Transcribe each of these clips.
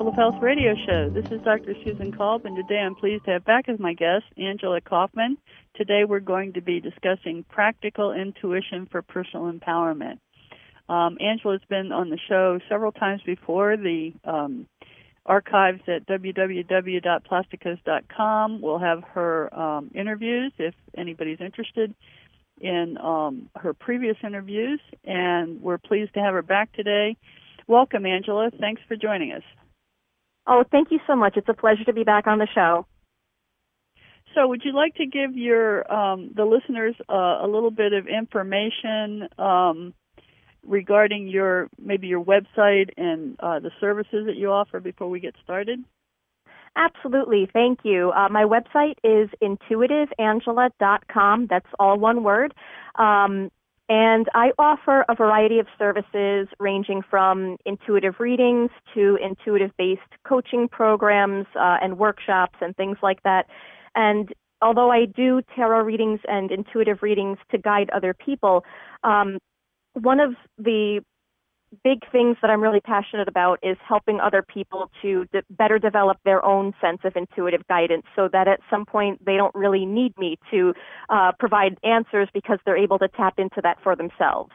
Of Health radio show. This is Dr. Susan Kolb, and today I'm pleased to have back as my guest Angela Kaufman. Today we're going to be discussing practical intuition for personal empowerment. Um, Angela's been on the show several times before. The um, archives at www.plastikos.com will have her um, interviews if anybody's interested in um, her previous interviews, and we're pleased to have her back today. Welcome, Angela. Thanks for joining us. Oh, thank you so much. It's a pleasure to be back on the show. So, would you like to give your um, the listeners uh, a little bit of information um, regarding your maybe your website and uh, the services that you offer before we get started? Absolutely. Thank you. Uh, my website is intuitiveangela.com. That's all one word. Um, and I offer a variety of services ranging from intuitive readings to intuitive based coaching programs uh, and workshops and things like that. And although I do tarot readings and intuitive readings to guide other people, um, one of the big things that I'm really passionate about is helping other people to de- better develop their own sense of intuitive guidance so that at some point they don't really need me to uh, provide answers because they're able to tap into that for themselves.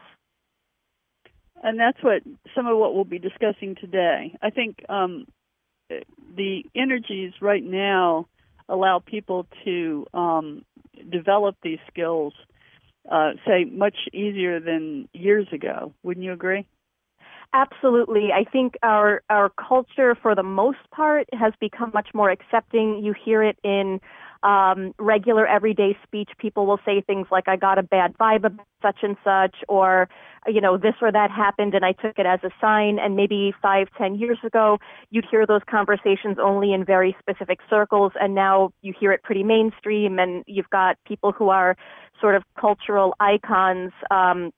And that's what some of what we'll be discussing today. I think um, the energies right now allow people to um, develop these skills, uh, say, much easier than years ago. Wouldn't you agree? Absolutely. I think our our culture for the most part has become much more accepting. You hear it in um, regular everyday speech. People will say things like, I got a bad vibe of such and such, or, you know, this or that happened and I took it as a sign. And maybe five, ten years ago, you'd hear those conversations only in very specific circles. And now you hear it pretty mainstream and you've got people who are sort of cultural icons, um,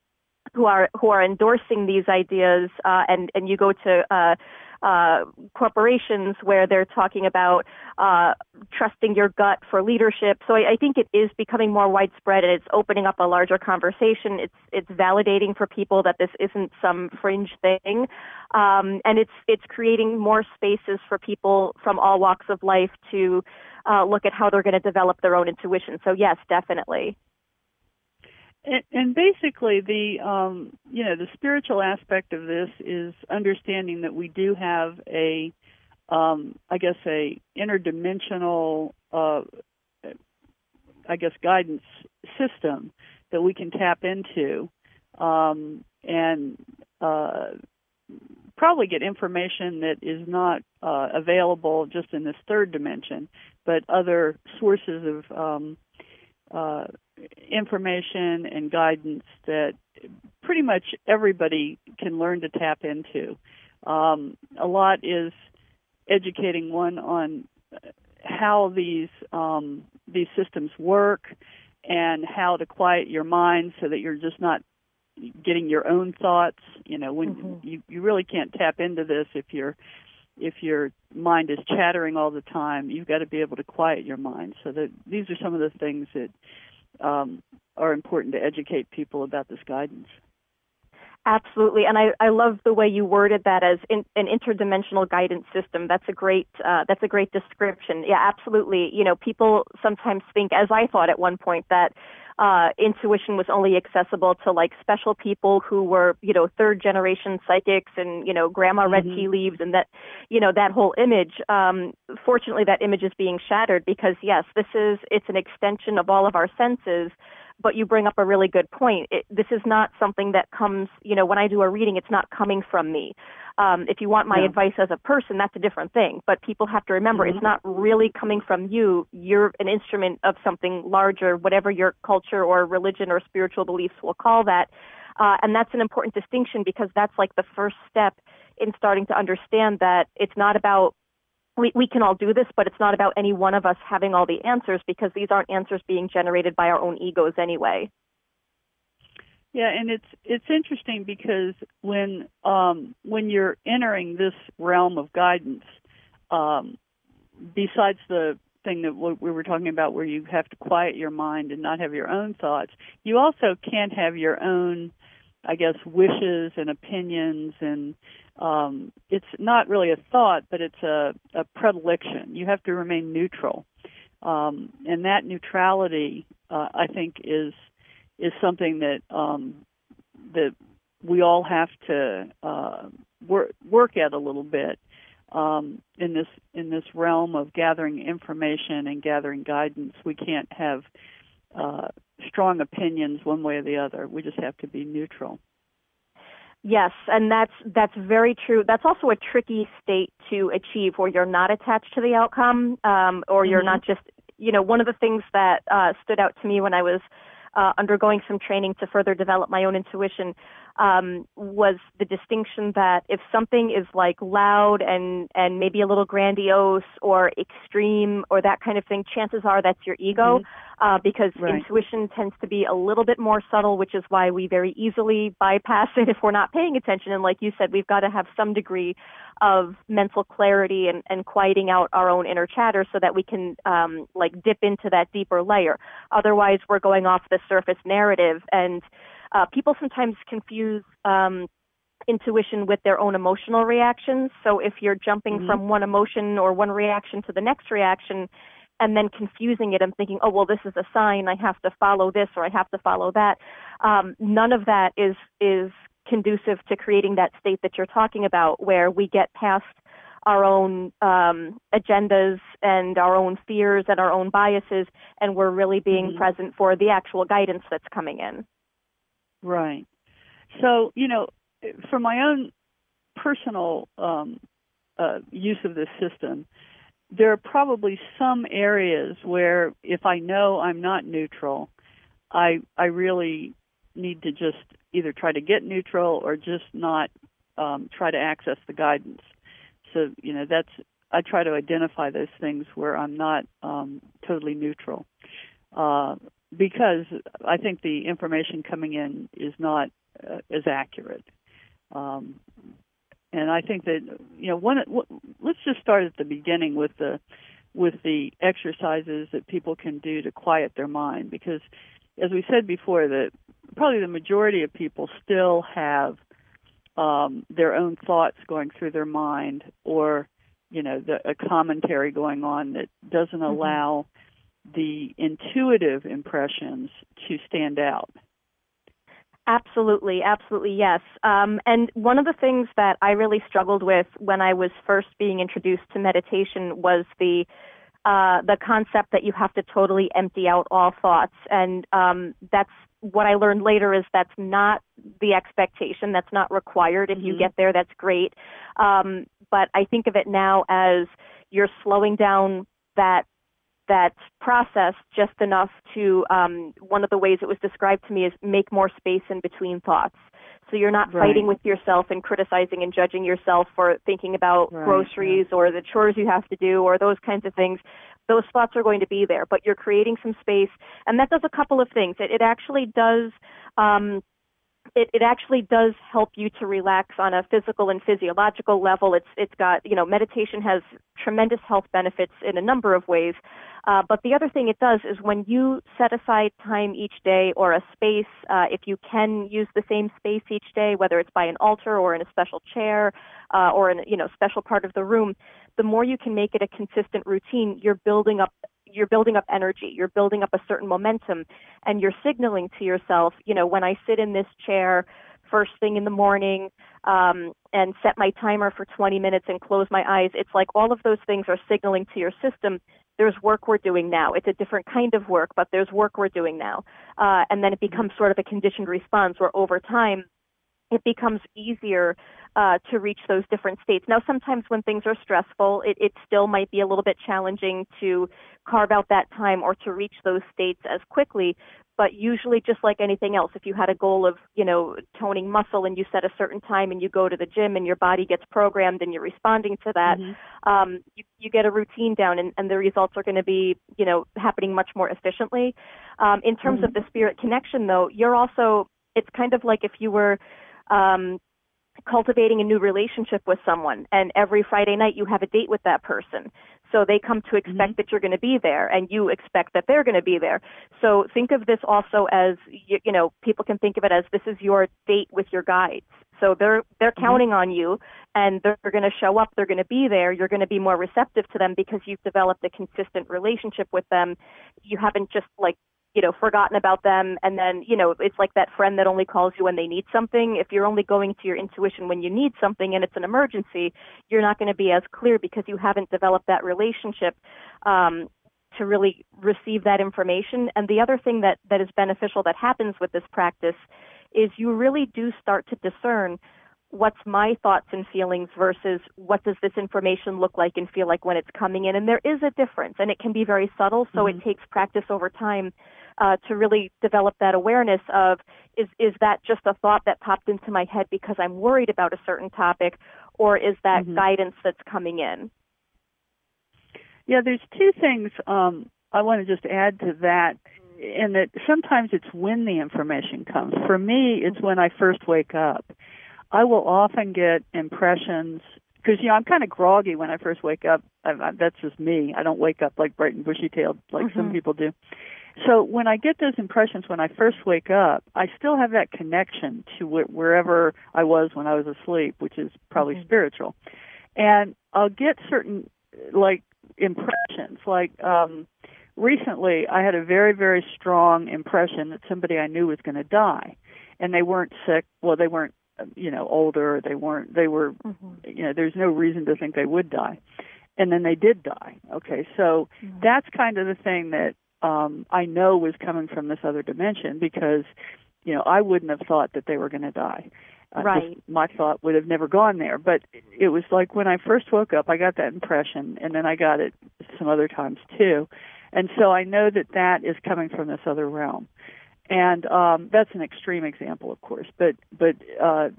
who are who are endorsing these ideas, uh, and and you go to uh, uh, corporations where they're talking about uh, trusting your gut for leadership. So I, I think it is becoming more widespread, and it's opening up a larger conversation. It's it's validating for people that this isn't some fringe thing, um, and it's it's creating more spaces for people from all walks of life to uh, look at how they're going to develop their own intuition. So yes, definitely. And, basically, the um, you know the spiritual aspect of this is understanding that we do have a, um, I guess, a interdimensional, uh, I guess, guidance system that we can tap into, um, and uh, probably get information that is not uh, available just in this third dimension, but other sources of um, uh, information and guidance that pretty much everybody can learn to tap into. Um, a lot is educating one on how these um, these systems work and how to quiet your mind so that you're just not getting your own thoughts. You know, when mm-hmm. you you really can't tap into this if you're if your mind is chattering all the time. You've got to be able to quiet your mind. So that these are some of the things that um, are important to educate people about this guidance. Absolutely, and I, I love the way you worded that as in, an interdimensional guidance system. That's a great uh, that's a great description. Yeah, absolutely. You know, people sometimes think, as I thought at one point, that uh, intuition was only accessible to like special people who were, you know, third generation psychics and, you know, grandma read mm-hmm. tea leaves and that, you know, that whole image. Um, fortunately, that image is being shattered because yes, this is, it's an extension of all of our senses but you bring up a really good point. It, this is not something that comes, you know, when I do a reading, it's not coming from me. Um, if you want my advice as a person, that's a different thing. But people have to remember mm-hmm. it's not really coming from you. You're an instrument of something larger, whatever your culture or religion or spiritual beliefs will call that. Uh, and that's an important distinction because that's like the first step in starting to understand that it's not about we, we can all do this, but it's not about any one of us having all the answers because these aren't answers being generated by our own egos anyway. Yeah, and it's it's interesting because when um, when you're entering this realm of guidance, um, besides the thing that we were talking about, where you have to quiet your mind and not have your own thoughts, you also can't have your own, I guess, wishes and opinions and um, it's not really a thought, but it's a, a predilection. You have to remain neutral, um, and that neutrality, uh, I think, is is something that um, that we all have to uh, work work at a little bit um, in this in this realm of gathering information and gathering guidance. We can't have uh, strong opinions one way or the other. We just have to be neutral. Yes, and that's that's very true. That's also a tricky state to achieve, where you're not attached to the outcome, um, or you're mm-hmm. not just. You know, one of the things that uh, stood out to me when I was uh, undergoing some training to further develop my own intuition um, was the distinction that if something is like loud and and maybe a little grandiose or extreme or that kind of thing, chances are that's your ego, mm-hmm. uh, because right. intuition tends to be a little bit more subtle, which is why we very easily bypass it if we're not paying attention. And like you said, we've got to have some degree of mental clarity and, and quieting out our own inner chatter so that we can um, like dip into that deeper layer. Otherwise, we're going off the surface narrative and uh, people sometimes confuse um, intuition with their own emotional reactions. So if you're jumping mm-hmm. from one emotion or one reaction to the next reaction, and then confusing it and thinking, oh well, this is a sign. I have to follow this or I have to follow that. Um, none of that is is conducive to creating that state that you're talking about, where we get past our own um, agendas and our own fears and our own biases, and we're really being mm-hmm. present for the actual guidance that's coming in. Right. So, you know, for my own personal um, uh, use of this system, there are probably some areas where if I know I'm not neutral, I I really need to just either try to get neutral or just not um, try to access the guidance. So you know that's I try to identify those things where I'm not um, totally neutral. Uh, because I think the information coming in is not uh, as accurate. Um, and I think that you know one. Let's just start at the beginning with the with the exercises that people can do to quiet their mind, because as we said before, that probably the majority of people still have um, their own thoughts going through their mind, or you know, the, a commentary going on that doesn't mm-hmm. allow the intuitive impressions to stand out. Absolutely, absolutely, yes. Um, and one of the things that I really struggled with when I was first being introduced to meditation was the uh, the concept that you have to totally empty out all thoughts, and um, that's what I learned later is that's not the expectation. That's not required. If mm-hmm. you get there, that's great. Um, but I think of it now as you're slowing down that that process just enough to um, one of the ways it was described to me is make more space in between thoughts so you're not right. fighting with yourself and criticizing and judging yourself for thinking about right. groceries yeah. or the chores you have to do or those kinds of things those thoughts are going to be there but you're creating some space and that does a couple of things it, it actually does um, it, it actually does help you to relax on a physical and physiological level. It's it's got you know meditation has tremendous health benefits in a number of ways. Uh, but the other thing it does is when you set aside time each day or a space, uh, if you can use the same space each day, whether it's by an altar or in a special chair uh, or in you know special part of the room, the more you can make it a consistent routine, you're building up you're building up energy, you're building up a certain momentum, and you're signaling to yourself, you know, when I sit in this chair first thing in the morning um, and set my timer for 20 minutes and close my eyes, it's like all of those things are signaling to your system there's work we're doing now. It's a different kind of work, but there's work we're doing now. Uh, and then it becomes sort of a conditioned response where over time it becomes easier uh, to reach those different states. Now, sometimes when things are stressful, it, it still might be a little bit challenging to carve out that time or to reach those states as quickly. But usually, just like anything else, if you had a goal of, you know, toning muscle and you set a certain time and you go to the gym and your body gets programmed and you're responding to that, mm-hmm. um, you, you get a routine down and, and the results are going to be, you know, happening much more efficiently. Um, in terms mm-hmm. of the spirit connection, though, you're also, it's kind of like if you were um, cultivating a new relationship with someone and every Friday night you have a date with that person. So they come to expect mm-hmm. that you're going to be there and you expect that they're going to be there. So think of this also as, you, you know, people can think of it as this is your date with your guides. So they're they're Mm-hmm. counting on you, and they're, they're going to show up. They're going to be there. You're going to be more receptive to them because you've developed a consistent relationship with them. You haven't just like you know forgotten about them, and then you know it's like that friend that only calls you when they need something. If you're only going to your intuition when you need something and it's an emergency, you're not going to be as clear because you haven't developed that relationship. Um, to really receive that information. And the other thing that, that is beneficial that happens with this practice is you really do start to discern what's my thoughts and feelings versus what does this information look like and feel like when it's coming in. And there is a difference, and it can be very subtle. So Mhm. it takes practice over time uh, to really develop that awareness of is is that just a thought that popped into my head because I'm worried about a certain topic, or is that Mhm. guidance that's coming in? Yeah, there's two things um, I want to just add to that, and that sometimes it's when the information comes. For me, it's when I first wake up. I will often get impressions because you know I'm kind of groggy when I first wake up. I, I, that's just me. I don't wake up like bright and bushy-tailed like some Mhm. people do. So when I get those impressions when I first wake up, I still have that connection to wh- wherever I was when I was asleep, which is probably Mhm. spiritual. And I'll get certain like impressions. Like um recently I had a very very strong impression that somebody I knew was going to die. And they weren't sick. Well, they weren't you know older, they weren't they were Mm-hmm. you know there's no reason to think they would die. And then they did die. Okay, so that's kind of the thing that um I know was coming from this other dimension because you know I wouldn't have thought that they were going to die. Uh, Right. my thought would have never gone there, but it was like when I first woke up, I got that impression, and then I got it some other times too, and so I know that that is coming from this other realm, and um, that's an extreme example, of course, but but uh,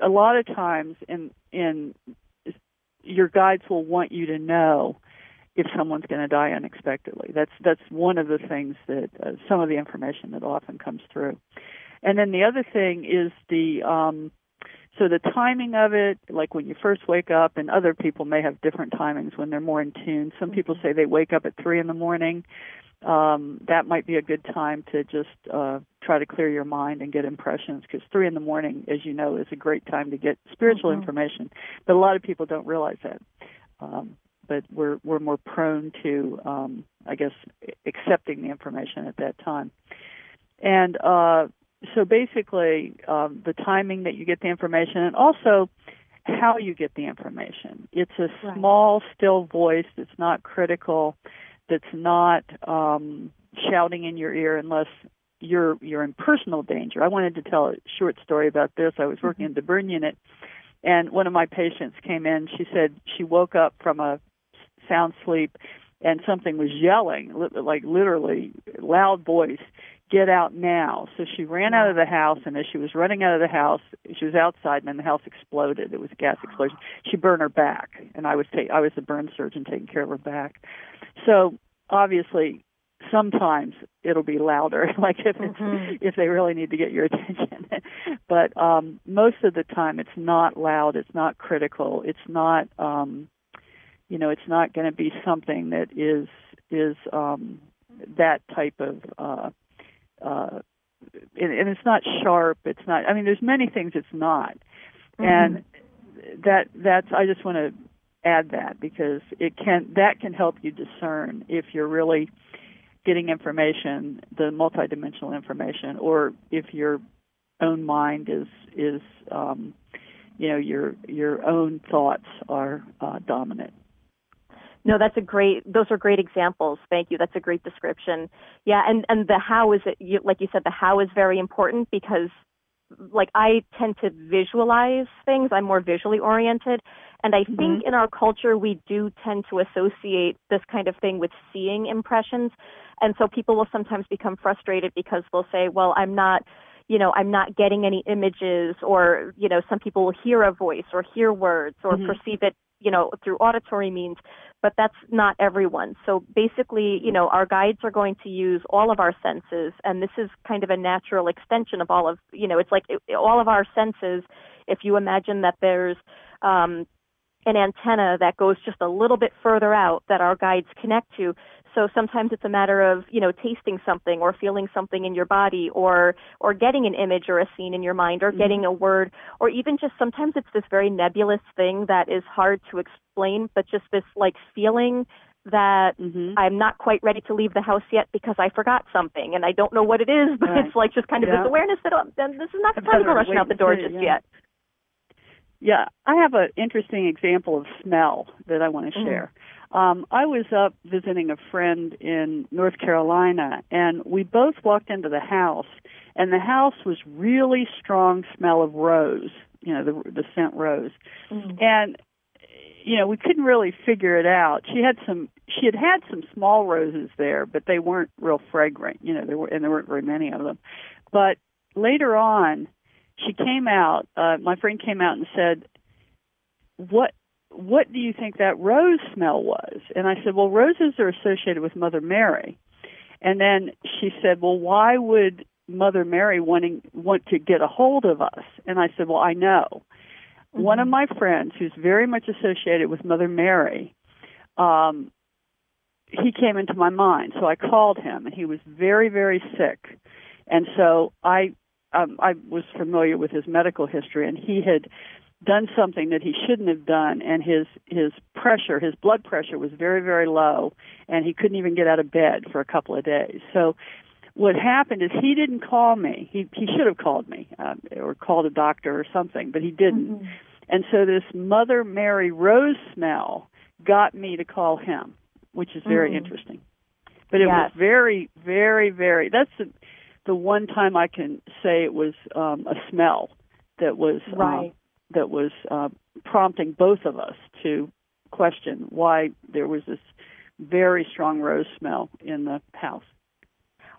a lot of times in in your guides will want you to know if someone's going to die unexpectedly. That's that's one of the things that uh, some of the information that often comes through. And then the other thing is the um so the timing of it, like when you first wake up, and other people may have different timings when they're more in tune. Some people say they wake up at three in the morning. Um, that might be a good time to just uh, try to clear your mind and get impressions because three in the morning, as you know, is a great time to get spiritual Mhm. information. But a lot of people don't realize that. Um, but we're we're more prone to, um, I guess, accepting the information at that time. And uh, so basically, um, the timing that you get the information, and also how you get the information. It's a Right. small, still voice that's not critical, that's not um, shouting in your ear unless you're you're in personal danger. I wanted to tell a short story about this. I was working in the burn unit, and one of my patients came in. She said she woke up from a sound sleep, and something was yelling, like literally loud voice, "Get out now!" So she ran out of the house, and as she was running out of the house, she was outside, and then the house exploded. It was a gas explosion. She burned her back, and I was ta- I was the burn surgeon taking care of her back. So obviously, sometimes it'll be louder, like if it's, Mhm. if they really need to get your attention. but um, most of the time, it's not loud. It's not critical. It's not. Um, you know, it's not going to be something that is is um, that type of. Uh, uh, and, and it's not sharp. It's not. I mean, there's many things it's not, and that that's. I just want to add that because it can that can help you discern if you're really getting information, the multidimensional information, or if your own mind is is um, you know your your own thoughts are uh, dominant. No, that's a great. Those are great examples. Thank you. That's a great description. Yeah, and and the how is it? You, like you said, the how is very important because, like, I tend to visualize things. I'm more visually oriented, and I think in our culture we do tend to associate this kind of thing with seeing impressions, and so people will sometimes become frustrated because they'll say, "Well, I'm not." You know, I'm not getting any images, or you know, some people will hear a voice, or hear words, or Mhm. perceive it, you know, through auditory means but that's not everyone. So basically, you know, our guides are going to use all of our senses, and this is kind of a natural extension of all of, you know, it's like it, all of our senses. If you imagine that there's um, an antenna that goes just a little bit further out that our guides connect to. So sometimes it's a matter of, you know, tasting something or feeling something in your body or, or getting an image or a scene in your mind or mm-hmm. getting a word or even just sometimes it's this very nebulous thing that is hard to explain, but just this like feeling that mm-hmm. I'm not quite ready to leave the house yet because I forgot something and I don't know what it is, but right. it's like just kind of yeah. this awareness that oh, this is not the time to go rushing out the door just yeah. yet. Yeah, I have an interesting example of smell that I want to mm-hmm. share. Mm-hmm. Um, I was up visiting a friend in North Carolina, and we both walked into the house, and the house was really strong smell of rose. You know, the the scent rose, mm-hmm. and you know, we couldn't really figure it out. She had some she had had some small roses there, but they weren't real fragrant, you know, there were and there weren't very many of them. But later on, she came out, uh my friend came out and said, "What what do you think that rose smell was?" And I said, "Well, roses are associated with Mother Mary." And then she said, "Well, why would Mother Mary wanting want to get a hold of us?" And I said, "Well, I know." mm-hmm. one of mm-hmm. my friends who's very much associated with Mother Mary, um, he came into my mind. So I called him, and he was very, very sick. And so I, um, I was familiar with his medical history, and he had done something that he shouldn't have done, and his his pressure, his blood pressure, was very, very low, and he couldn't even get out of bed for a couple of days. So what happened is he didn't call me. He he should have called me uh, or called a doctor or something, but he didn't. Mm-hmm. And so this Mother Mary rose smell got me to call him, which is very mm. interesting. But it yes. was very, very, very. That's the, the one time I can say it was um, a smell that was uh, right. uh, that was uh, prompting both of us to question why there was this very strong rose smell in the house.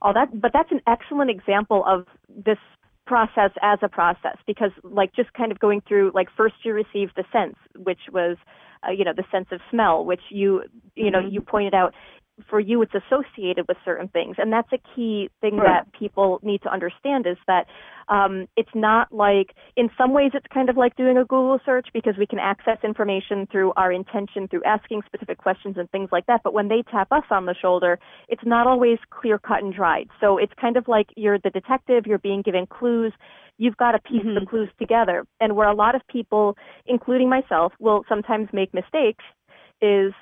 Oh, that but that's an excellent example of this process as a process because like just kind of going through like first you received the sense which was uh, you know the sense of smell which you you know mm-hmm. you pointed out for you it's associated with certain things. And that's a key thing right. that people need to understand is that um, it's not like in some ways it's kind of like doing a google search because we can access information through our intention through asking specific questions and things like that. But when they tap us on the shoulder it's not always clear cut and dried. So it's kind of like you're the detective you're being given clues. You've got to piece mm-hmm. the clues together. And where a lot of people including myself will sometimes make mistakes is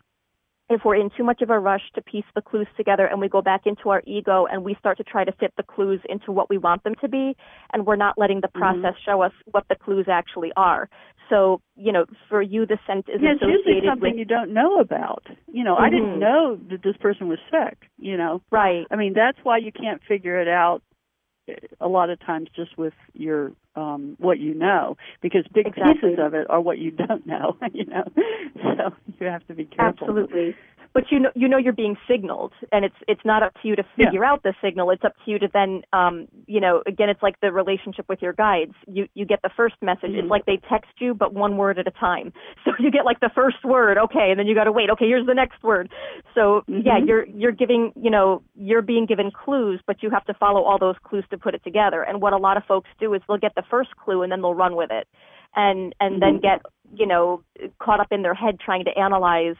if we're in too much of a rush to piece the clues together and we go back into our ego and we start to try to fit the clues into what we want them to be and we're not letting the mm-hmm. process mm-hmm. show us what the clues actually are. So, you know, for you the scent is yeah, it's usually something with you don't know about. You know, mm-hmm. I didn't mm-hmm. know that this person was sick, you know. Right. I mean, that's why you can't figure it out a lot of times just with your um what you know because big exactly. pieces of it are what you don't know you know? So you have to be careful. Absolutely but you know you know you're being signaled and it's it's not up to you to figure yeah. out the signal it's up to you to then um you know again it's like the relationship with your guides you you get the first message mm-hmm. it's like they text you but one word at a time so you get like the first word okay and then you got to wait okay here's the next word so mm-hmm. yeah you're you're giving you know you're being given clues but you have to follow all those clues to put it together and what a lot of folks do is they'll get the first clue and then they'll run with it and and mm-hmm. then get you know caught up in their head trying to analyze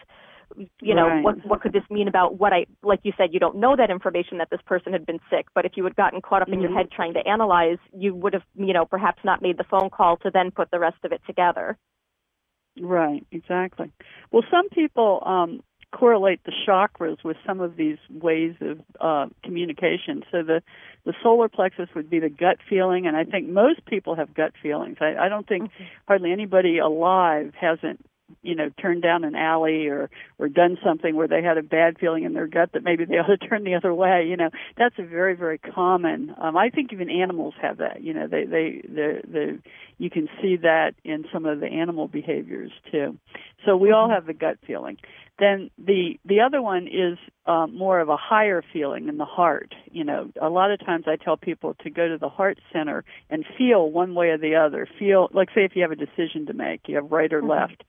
you know right. what what could this mean about what I like you said you don't know that information that this person had been sick but if you had gotten caught up mm-hmm. in your mm-hmm. head trying to analyze you would have you know perhaps not made the phone call to then put the rest of it together right exactly well some people um correlate the chakras with some of these ways of uh, communication. So the the solar plexus would be the gut feeling, and I think most people have gut feelings. I, I don't think hardly anybody alive hasn't you know turned down an alley or or done something where they had a bad feeling in their gut that maybe they ought to turn the other way you know that's a very very common um i think even animals have that you know they they the the you can see that in some of the animal behaviors too so we all mm-hmm. have the gut feeling then the the other one is um, more of a higher feeling in the heart. You know, a lot of times I tell people to go to the heart center and feel one way or the other. Feel like say if you have a decision to make, you have right or mm-hmm. left.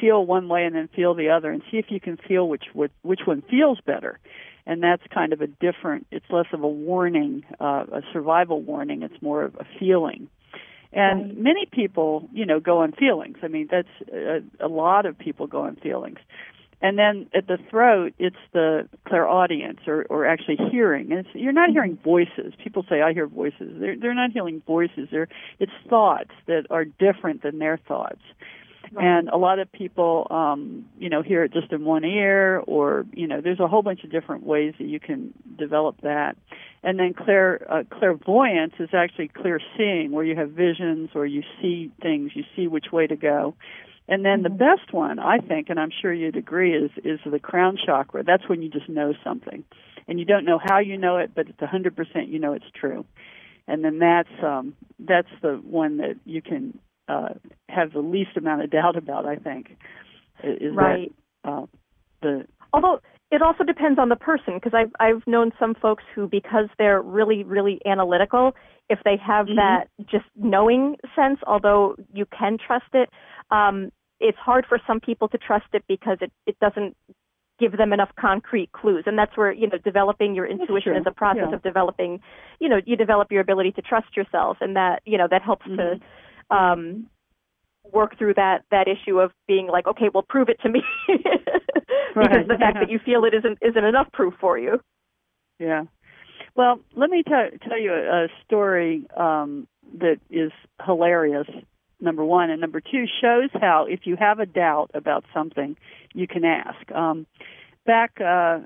Feel one way and then feel the other, and see if you can feel which which, which one feels better. And that's kind of a different. It's less of a warning, uh, a survival warning. It's more of a feeling And Right. many people, you know, go on feelings. I mean, that's a, a lot of people go on feelings. And then at the throat, it's the clairaudience, or, or actually hearing. And it's, you're not hearing voices. People say, "I hear voices." They're they're not hearing voices. They're it's thoughts that are different than their thoughts. Right. And a lot of people, um, you know, hear it just in one ear, or you know, there's a whole bunch of different ways that you can develop that. And then clair uh, clairvoyance is actually clear seeing, where you have visions or you see things, you see which way to go. And then the Mhm. best one, I think, and I'm sure you'd agree, is is the crown chakra. That's when you just know something, and you don't know how you know it, but it's a hundred percent you know it's true. And then that's um, that's the one that you can uh, have the least amount of doubt about. I think is Right. that uh, the Although it also depends on the person, because I've I've known some folks who, because they're really really analytical, if they have Mhm. that just knowing sense, although you can trust it, um, it's hard for some people to trust it because it it doesn't give them enough concrete clues, and that's where you know developing your intuition is a process Yeah. of developing, you know, you develop your ability to trust yourself, and that you know that helps Mhm. to um, work through that that issue of being like, okay, well, prove it to me, because Right, the fact that you feel it isn't isn't enough proof for you. Yeah. Well, let me tell tell you a, a story um, that is hilarious. Number one, and number two shows how if you have a doubt about something, you can ask. Um, back uh,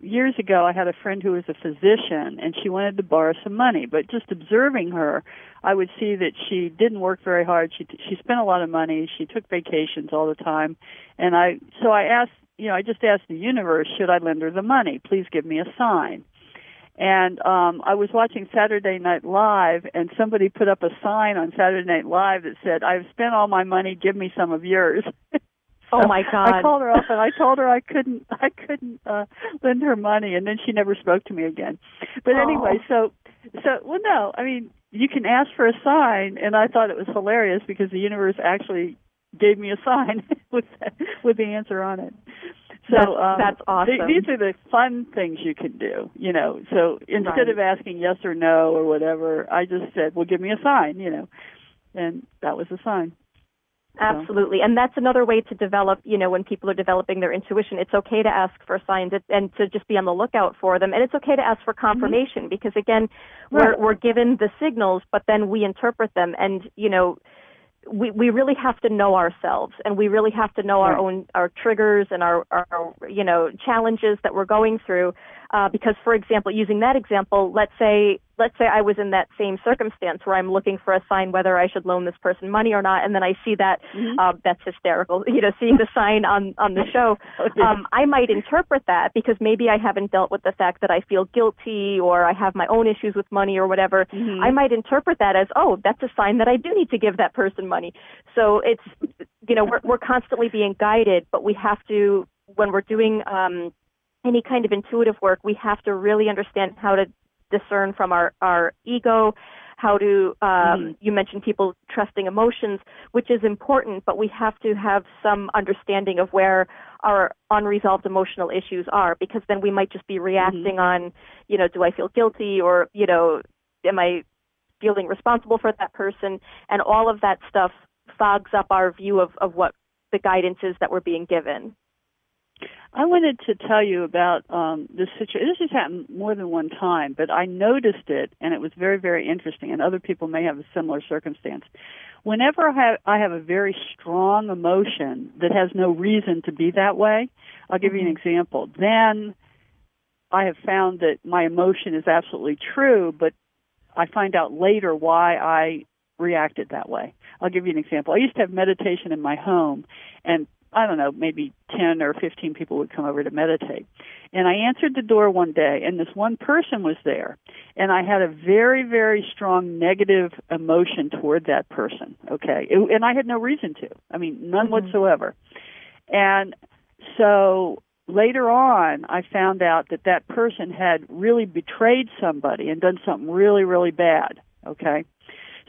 years ago, I had a friend who was a physician, and she wanted to borrow some money. But just observing her, I would see that she didn't work very hard. She she spent a lot of money. She took vacations all the time, and I so I asked, you know, I just asked the universe, should I lend her the money? Please give me a sign. And um I was watching Saturday Night Live and somebody put up a sign on Saturday Night Live that said, I've spent all my money, give me some of yours. Oh my God! I called her up and I told her I couldn't I couldn't uh lend her money and then she never spoke to me again. But Aw. anyway, so so well no, I mean you can ask for a sign and I thought it was hilarious because the universe actually gave me a sign with with the answer on it. So That's- um, that's awesome. th- these are the fun things you can do, you know. So instead Right. of asking yes or no or whatever, I just said, "Well, give me a sign," you know, and that was a sign. Absolutely. And that's another way to develop, you know, when people are developing their intuition, it's okay to ask for signs and to just be on the lookout for them. And it's okay to ask for confirmation because again, we're, we're given the signals, but then we interpret them. And, you know, we, we really have to know ourselves and we really have to know our hmm. own, our triggers and our, our, you know, challenges that we're going through. Uh, because for example, using that example, let's say, let's say I was in that same circumstance where I'm looking for a sign whether I should loan this person money or not, and then I see that Mhm. uh, that's hysterical. You know, seeing the sign on on the show, Okay. um, I might interpret that because maybe I haven't dealt with the fact that I feel guilty or I have my own issues with money or whatever. Mhm. I might interpret that as, oh, that's a sign that I do need to give that person money. So it's, you know, we're we're constantly being guided, but we have to when we're doing um, any kind of intuitive work, we have to really understand how to discern from our, our ego, how to, um, Mhm. you mentioned people trusting emotions, which is important, but we have to have some understanding of where our unresolved emotional issues are, because then we might just be reacting on, you know, do I feel guilty or, you know, am I feeling responsible for that person? And all of that stuff fogs up our view of, of what the guidance is that we're being given. I wanted to tell you about um, this situation. This has happened more than one time, but I noticed it, and it was very, very interesting. And other people may have a similar circumstance. Whenever I have, I have a very strong emotion that has no reason to be that way, I'll give you an example. Then I have found that my emotion is absolutely true, but I find out later why I reacted that way. I'll give you an example. I used to have meditation in my home, and I don't know, maybe 10 or 15 people would come over to meditate. And I answered the door one day, and this one person was there. And I had a very, very strong negative emotion toward that person, okay? It, and I had no reason to. I mean, none Mhm. whatsoever. And so later on, I found out that that person had really betrayed somebody and done something really, really bad, okay?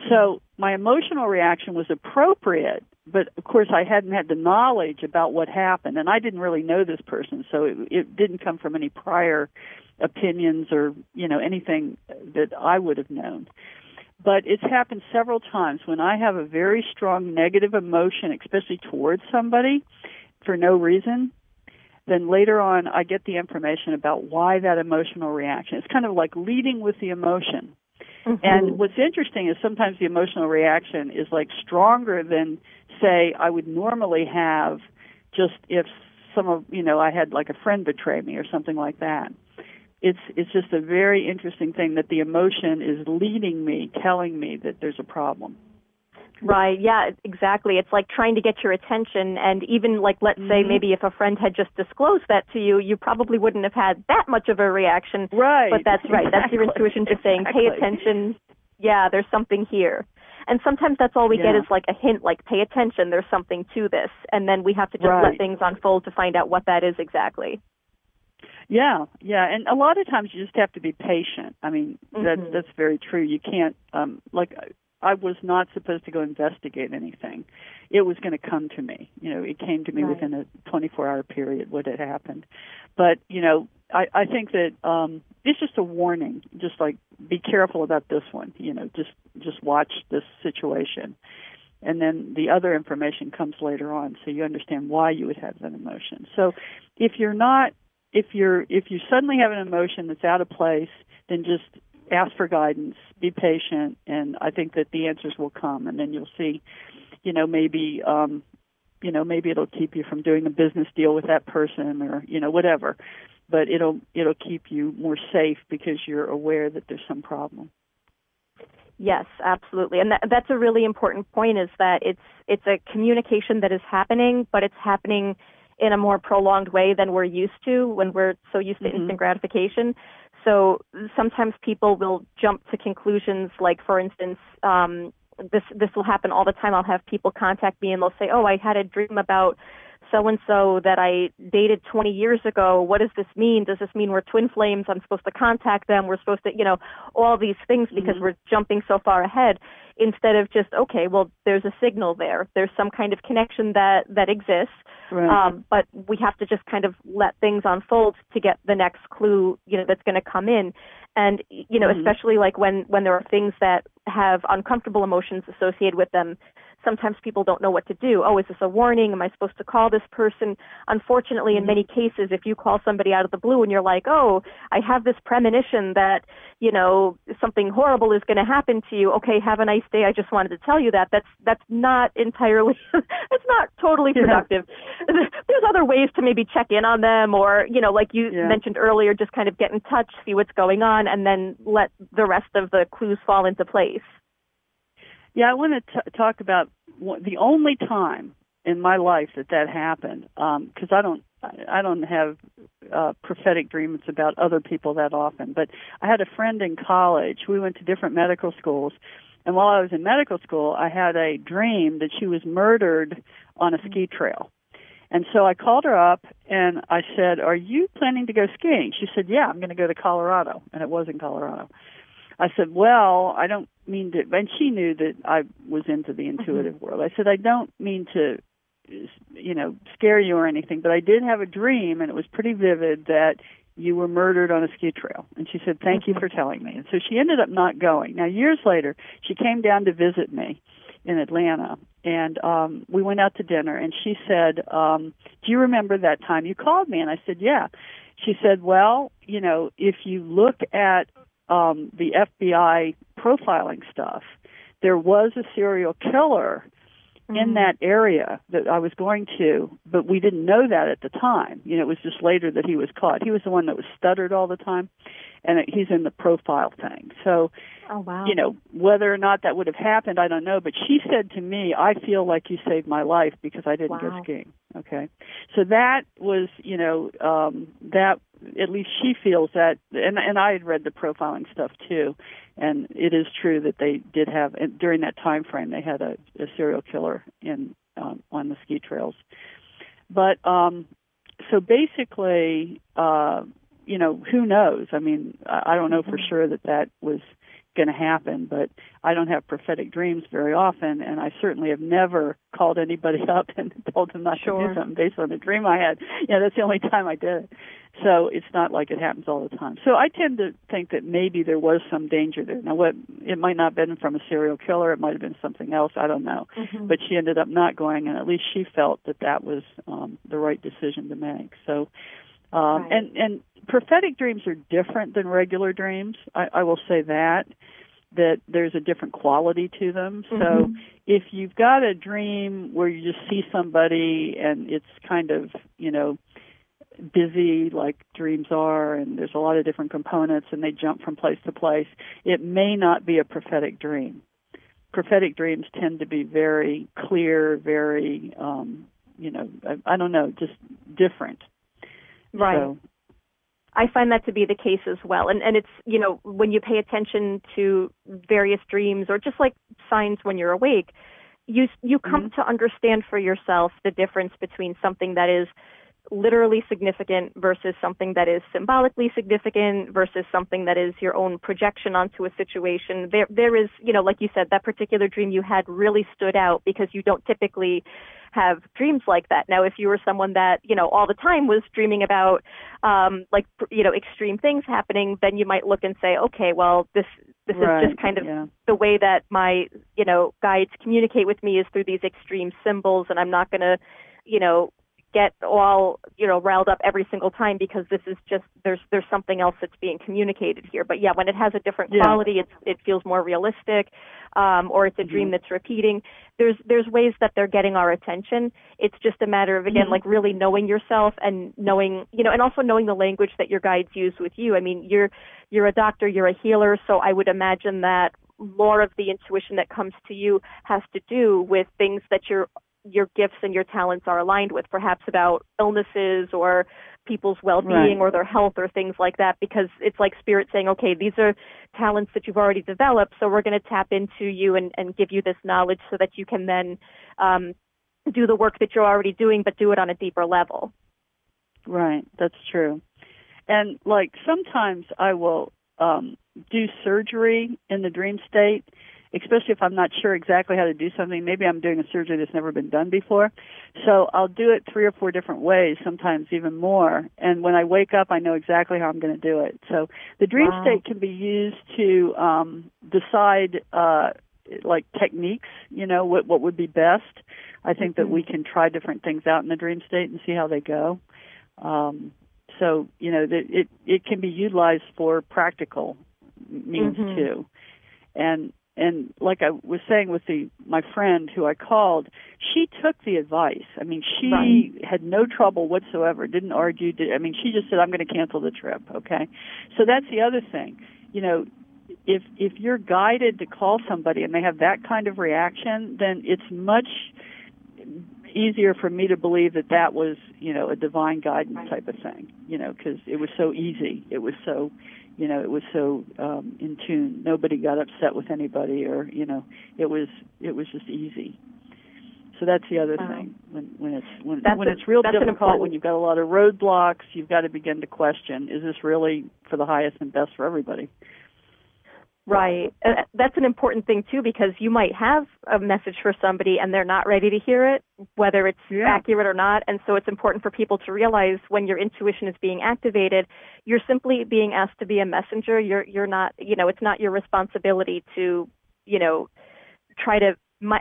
So my emotional reaction was appropriate, but of course I hadn't had the knowledge about what happened, and I didn't really know this person, so it, it didn't come from any prior opinions or you know anything that I would have known. but it's happened several times when I have a very strong negative emotion, especially towards somebody, for no reason. Then later on, I get the information about why that emotional reaction. It's kind of like leading with the emotion. Mm-hmm. And what's interesting is sometimes the emotional reaction is like stronger than, say, I would normally have just if some of you know I had like a friend betray me or something like that. It's it's just a very interesting thing that the emotion is leading me, telling me that there's a problem. Right. Yeah, exactly. It's like trying to get your attention and even like let's mm-hmm. say maybe if a friend had just disclosed that to you, you probably wouldn't have had that much of a reaction. Right. But that's right. Exactly. That's your intuition just saying, "Pay attention." Yeah, there's something here. And sometimes that's all we yeah. get is like a hint like pay attention, there's something to this. And then we have to just right. let things unfold to find out what that is exactly. Yeah, yeah, and a lot of times you just have to be patient. I mean, mm-hmm. that that's very true. You can't um like I was not supposed to go investigate anything. It was going to come to me. You know, it came to me right. within a 24-hour period what had happened. But you know, I, I think that um, it's just a warning. Just like be careful about this one. You know, just just watch this situation, and then the other information comes later on, so you understand why you would have that emotion. So, if you're not, if you're, if you suddenly have an emotion that's out of place, then just ask for guidance, be patient, and I think that the answers will come, and then you'll see, you know, maybe, um, you know, maybe it'll keep you from doing a business deal with that person, or you know, whatever. But it'll it'll keep you more safe because you're aware that there's some problem. Yes, absolutely, and that, that's a really important point. Is that it's it's a communication that is happening, but it's happening in a more prolonged way than we're used to when we're so used to mm-hmm. instant gratification. So sometimes people will jump to conclusions like, for instance, um, this this will happen all the time. I'll have people contact me and they'll say, "Oh, I had a dream about so and so that I dated 20 years ago. What does this mean? Does this mean we're twin flames? I'm supposed to contact them. We're supposed to, you know, all these things because mm-hmm. we're jumping so far ahead instead of just okay, well, there's a signal there. There's some kind of connection that that exists. Right. Um, but we have to just kind of let things unfold to get the next clue, you know, that's going to come in. And you know, mm-hmm. especially like when when there are things that have uncomfortable emotions associated with them, sometimes people don't know what to do. Oh, is this a warning? Am I supposed to call this person? Unfortunately, in mm-hmm. many cases, if you call somebody out of the blue and you're like, oh, I have this premonition that, you know, something horrible is going to happen to you. Okay, have a nice day. I just wanted to tell you that. That's, that's not entirely, that's not totally productive. Yeah. There's other ways to maybe check in on them or, you know, like you yeah. mentioned earlier, just kind of get in touch, see what's going on, and then let the rest of the clues fall into place. Yeah, I want to t- talk about the only time in my life that that happened because um, I don't I don't have uh, prophetic dreams about other people that often. But I had a friend in college. We went to different medical schools, and while I was in medical school, I had a dream that she was murdered on a ski trail. And so I called her up and I said, "Are you planning to go skiing?" She said, "Yeah, I'm going to go to Colorado," and it was in Colorado. I said, "Well, I don't mean to." And she knew that I was into the intuitive mm-hmm. world. I said, "I don't mean to, you know, scare you or anything, but I did have a dream, and it was pretty vivid that you were murdered on a ski trail." And she said, "Thank you mm-hmm. for telling me." And so she ended up not going. Now, years later, she came down to visit me in Atlanta, and um, we went out to dinner. And she said, um, "Do you remember that time you called me?" And I said, "Yeah." She said, "Well, you know, if you look at um, the FBI profiling stuff, there was a serial killer mm-hmm. in that area that I was going to, but we didn't know that at the time. You know, it was just later that he was caught. He was the one that was stuttered all the time, and he's in the profile thing. So, oh wow, you know, whether or not that would have happened, I don't know. But she said to me, "I feel like you saved my life because I didn't wow. go skiing." Okay, so that was, you know, um, that at least she feels that and and I had read the profiling stuff too. And it is true that they did have and during that time frame they had a, a serial killer in um, on the ski trails. But um so basically uh you know who knows? I mean i don't know for sure that that was going to happen. But I don't have prophetic dreams very often, and I certainly have never called anybody up and told them not sure. to do something based on a dream I had. Yeah, that's the only time I did it. So it's not like it happens all the time. So I tend to think that maybe there was some danger there. Now, what it might not have been from a serial killer, it might have been something else. I don't know. Mm-hmm. But she ended up not going, and at least she felt that that was um, the right decision to make. So, um, Right. and and prophetic dreams are different than regular dreams. I, I will say that that there's a different quality to them. So Mhm. if you've got a dream where you just see somebody and it's kind of you know busy like dreams are and there's a lot of different components and they jump from place to place it may not be a prophetic dream prophetic dreams tend to be very clear very um you know i, I don't know just different Right. so, I find that to be the case as well. And and it's, you know, when you pay attention to various dreams or just like signs when you're awake, you you come Mm-hmm. to understand for yourself the difference between something that is literally significant versus something that is symbolically significant versus something that is your own projection onto a situation. There there is, you know, like you said, that particular dream you had really stood out because you don't typically have dreams like that. Now, if you were someone that, you know, all the time was dreaming about, um, like, you know, extreme things happening, then you might look and say, okay, well, this, this right, is just kind of yeah. the way that my, you know, guides communicate with me is through these extreme symbols and I'm not going to, you know, get all you know riled up every single time because this is just there's there's something else that's being communicated here but yeah when it has a different Yeah. quality it's it feels more realistic um or it's a dream Mhm. that's repeating there's there's ways that they're getting our attention it's just a matter of again Mhm. like really knowing yourself and knowing you know and also knowing the language that your guides use with you i mean you're you're a doctor you're a healer so i would imagine that more of the intuition that comes to you has to do with things that you're your gifts and your talents are aligned with, perhaps about illnesses or people's well-being Right. or their health or things like that, because it's like spirit saying, okay, these are talents that you've already developed, so we're going to tap into you and, and give you this knowledge so that you can then um, do the work that you're already doing, but do it on a deeper level. Right, that's true. And like sometimes I will um do surgery in the dream state, especially if I'm not sure exactly how to do something. Maybe I'm doing a surgery that's never been done before. So I'll do it three or four different ways, sometimes even more. And when I wake up, I know exactly how I'm going to do it. So the dream Wow. state can be used to um decide uh like techniques, you know, what what would be best. I think that Mhm. we can try different things out in the dream state and see how they go. Um, so you know that it it can be utilized for practical means Mhm. too, and and like I was saying with the my friend who I called, she took the advice. I mean, she Right. had no trouble whatsoever. Didn't argue. Did, I mean, she just said, "I'm going to cancel the trip." Okay, so that's the other thing. You know, if if you're guided to call somebody and they have that kind of reaction, then it's much easier for me to believe that that was you know a divine guidance type of thing you know because it was so easy it was so you know it was so um in tune. Nobody got upset with anybody or you know it was it was just easy. So that's the other Wow. thing. When when it's when That's when a- it's real difficult when you've got a lot of roadblocks you've got to begin to question is this really for the highest and best for everybody Right. Uh, That's an important thing too because you might have a message for somebody and they're not ready to hear it, whether it's Yeah. accurate or not. And so it's important for people to realize when your intuition is being activated, you're simply being asked to be a messenger. You're you're not, you know, it's not your responsibility to, you know, try to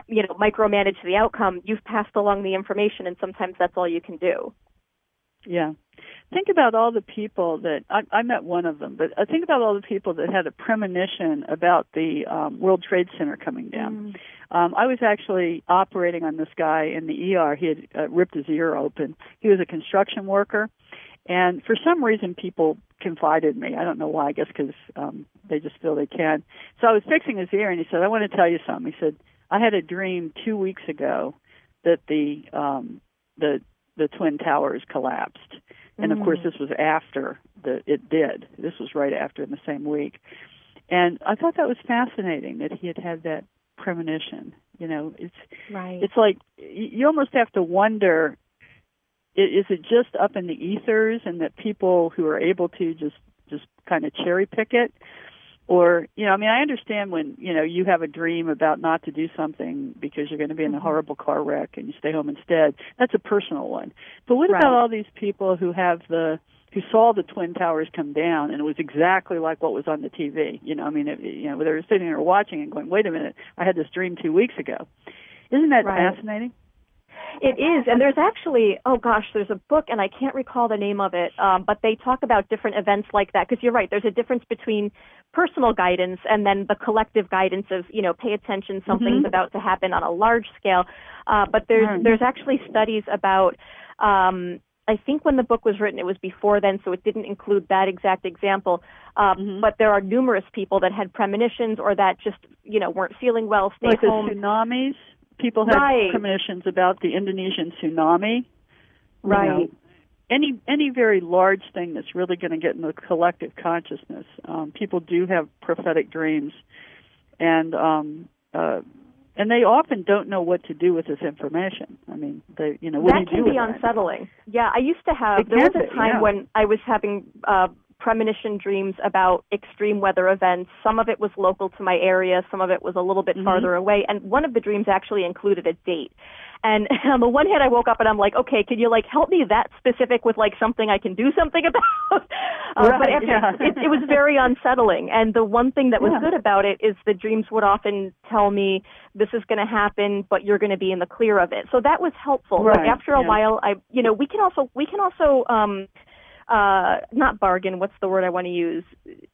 you know, micromanage the outcome. You've passed along the information and sometimes that's all you can do. Yeah. Think about all the people that I, I met one of them, but I think about all the people that had a premonition about the um, World Trade Center coming down. Um, I was actually operating on this guy in the ER. He had uh, ripped his ear open. He was a construction worker, and for some reason, people confided in me. I don't know why. I guess because um, they just feel they can. So I was fixing his ear, and he said, "I want to tell you something." He said, "I had a dream two weeks ago that the um, the the twin towers collapsed." And of course, Mm. this was after the it did. This was right after in the same week, and I thought that was fascinating that he had had that premonition. You know, it's Right. it's like y- you almost have to wonder: i- is it just up in the ethers, and that people who are able to just just kind of cherry pick it, or you know i mean i understand when you know you have a dream about not to do something because you're going to be in a Mhm. horrible car wreck and you stay home instead that's a personal one but what Right. about all these people who have the who saw the twin towers come down and it was exactly like what was on the tv you know i mean it, you know they were sitting there watching and going wait a minute i had this dream two weeks ago isn't that Right. fascinating It is, and there's actually, oh gosh, there's a book, and I can't recall the name of it, um, but they talk about different events like that. Because you're right, there's a difference between personal guidance and then the collective guidance of, you know, pay attention, something's Mhm. about to happen on a large scale. Uh, but there's Right. there's actually studies about. Um, I think when the book was written, it was before then, so it didn't include that exact example. Um, Mhm. But there are numerous people that had premonitions or that just, you know, weren't feeling well, stayed like home. the tsunamis people had Right. premonitions about the indonesian tsunami you Right. know, any any very large thing that's really going to get in the collective consciousness. Um, people do have prophetic dreams, and um, uh, and they often don't know what to do with this information. I mean, they you know what that do you can do be with that? unsettling. Yeah, I used to have. It there was a time yeah. when I was having uh, premonition dreams about extreme weather events. Some of it was local to my area. Some of it was a little bit Mhm. farther away. And one of the dreams actually included a date. And on the one hand, I woke up and I'm like, okay, can you like help me that specific with like something I can do something about? uh, but Right, after, yeah. it, it was very unsettling. And the one thing that was Yeah. good about it is the dreams would often tell me this is going to happen, but you're going to be in the clear of it. So that was helpful. Right, But after a yeah. while, I, you know, we can also we can also um, uh, not bargain. What's the word I want to use?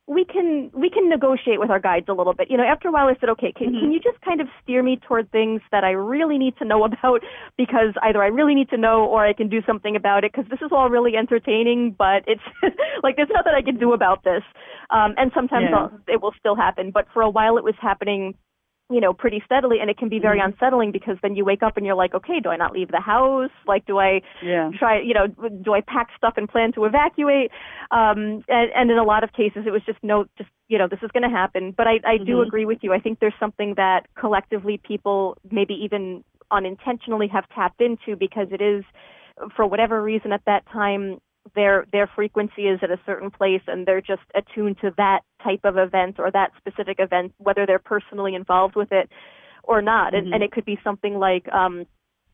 We can we can negotiate with our guides a little bit. You know, after a while, I said, okay, can, Mhm. can you just kind of steer me toward things that I really need to know about because either I really need to know or I can do something about it because this is all really entertaining, but it's like there's nothing I can do about this. Um, and sometimes Yeah. It will still happen, but for a while it was happening you know, pretty steadily and it can be very Mhm. unsettling because then you wake up and you're like, okay, do I not leave the house? Like, do I Yeah. try, you know, do I pack stuff and plan to evacuate? Um, and, and in a lot of cases, it was just no, just, you know, this is going to happen. But I, I do Mhm. agree with you. I think there's something that collectively people maybe even unintentionally have tapped into because it is, for whatever reason at that time, their their frequency is at a certain place and they're just attuned to that type of event or that specific event, whether they're personally involved with it or not. And, Mhm. and it could be something like, um,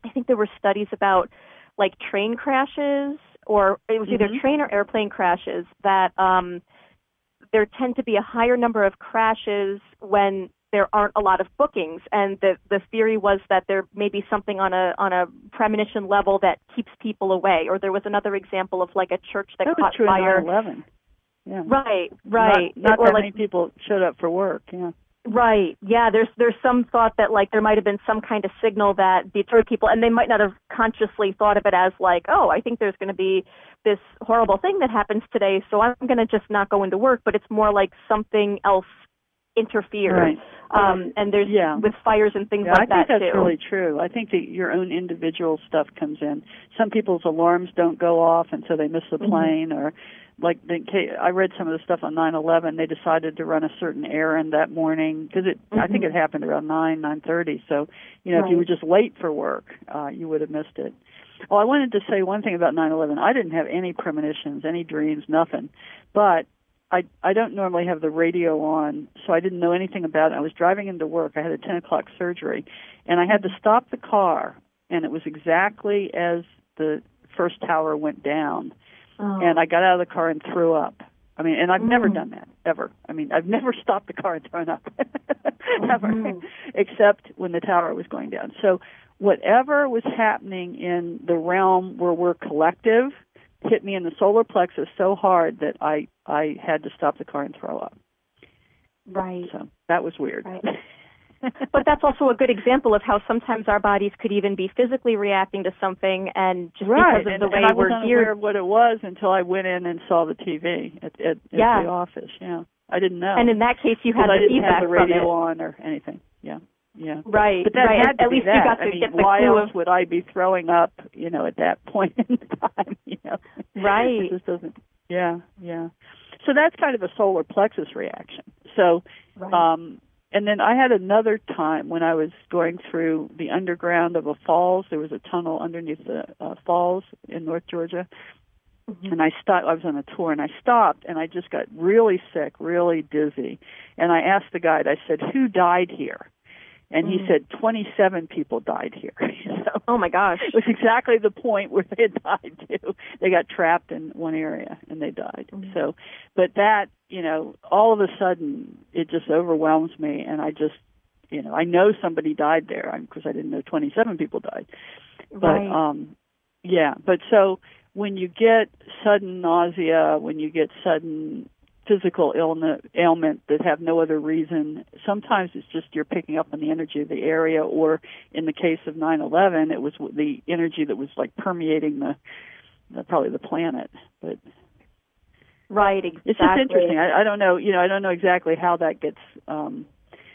I think there were studies about like train crashes or it was either Mhm. train or airplane crashes that um, there tend to be a higher number of crashes when there aren't a lot of bookings and the the theory was that there may be something on a on a premonition level that keeps people away or there was another example of like a church that, That was caught true fire in 9/11. Yeah. right right Not, not or that like many people showed up for work. Yeah. Right. Yeah. There's there's some thought that like there might have been some kind of signal that deterred people, and they might not have consciously thought of it as like, oh, I think there's going to be this horrible thing that happens today, so I'm going to just not go into work. But it's more like something else interfered. Right. Um, and there's Yeah. with fires and things Yeah, like I think that that's too. really true. I think that your own individual stuff comes in. Some people's alarms don't go off, and so they miss the Mhm. plane. Or, like, the, I read some of the stuff on 9/11. They decided to run a certain errand that morning because it. I think Mhm. it happened around nine nine thirty. So, you know, if you were just late for work, uh, you would have missed it. Oh, I wanted to say one thing about 9/11. I didn't have any premonitions, any dreams, nothing. But I I don't normally have the radio on, so I didn't know anything about it. I was driving into work. I had a 10 o'clock surgery, and I had to stop the car, and it was exactly as the first tower went down, Oh. and I got out of the car and threw up. I mean, and I've never Mm. done that ever. I mean, I've never stopped the car and thrown up ever, Mhm. except when the tower was going down. So whatever was happening in the realm where we're collective hit me in the solar plexus so hard that I I had to stop the car and throw up. right. So that was weird. Right. But that's also a good example of how sometimes our bodies could even be physically reacting to something, and just right, because of and, the way and I we're wasn't geared aware of what it was until I went in and saw the TV at, at, Yeah. at the office. Yeah, I didn't know. And in that case, you had I the didn't feedback have the from radio on or anything. Yeah, yeah. Right. But that right. had at, to at be least that. you got to I mean, get the why clue else of would I be throwing up? You know, at that point in time. You know, Right. It just doesn't. Yeah, yeah. So that's kind of a solar plexus reaction. So, right. um, and then I had another time when I was going through the underground of a falls. There was a tunnel underneath the uh, falls in North Georgia, Mm-hmm. And I stopped. I was on a tour, and I stopped, and I just got really sick, really dizzy. And I asked the guide. I said, "Who died here?" And mm-hmm. he said 27 people died here. so oh my gosh! It was exactly the point where they had died too. They got trapped in one area and they died. Mm-hmm. So, but that you know, all of a sudden, it just overwhelms me, and I just you know, I know somebody died there because I didn't know 27 people died. But right. um yeah, but so when you get sudden nausea, when you get sudden physical illness, ailment that have no other reason, sometimes it's just you're picking up on the energy of the area, or in the case of 9/11, it was the energy that was like permeating the, the probably the planet. But right, exactly. It's just interesting. I, I don't know. You know, I don't know exactly how that gets. um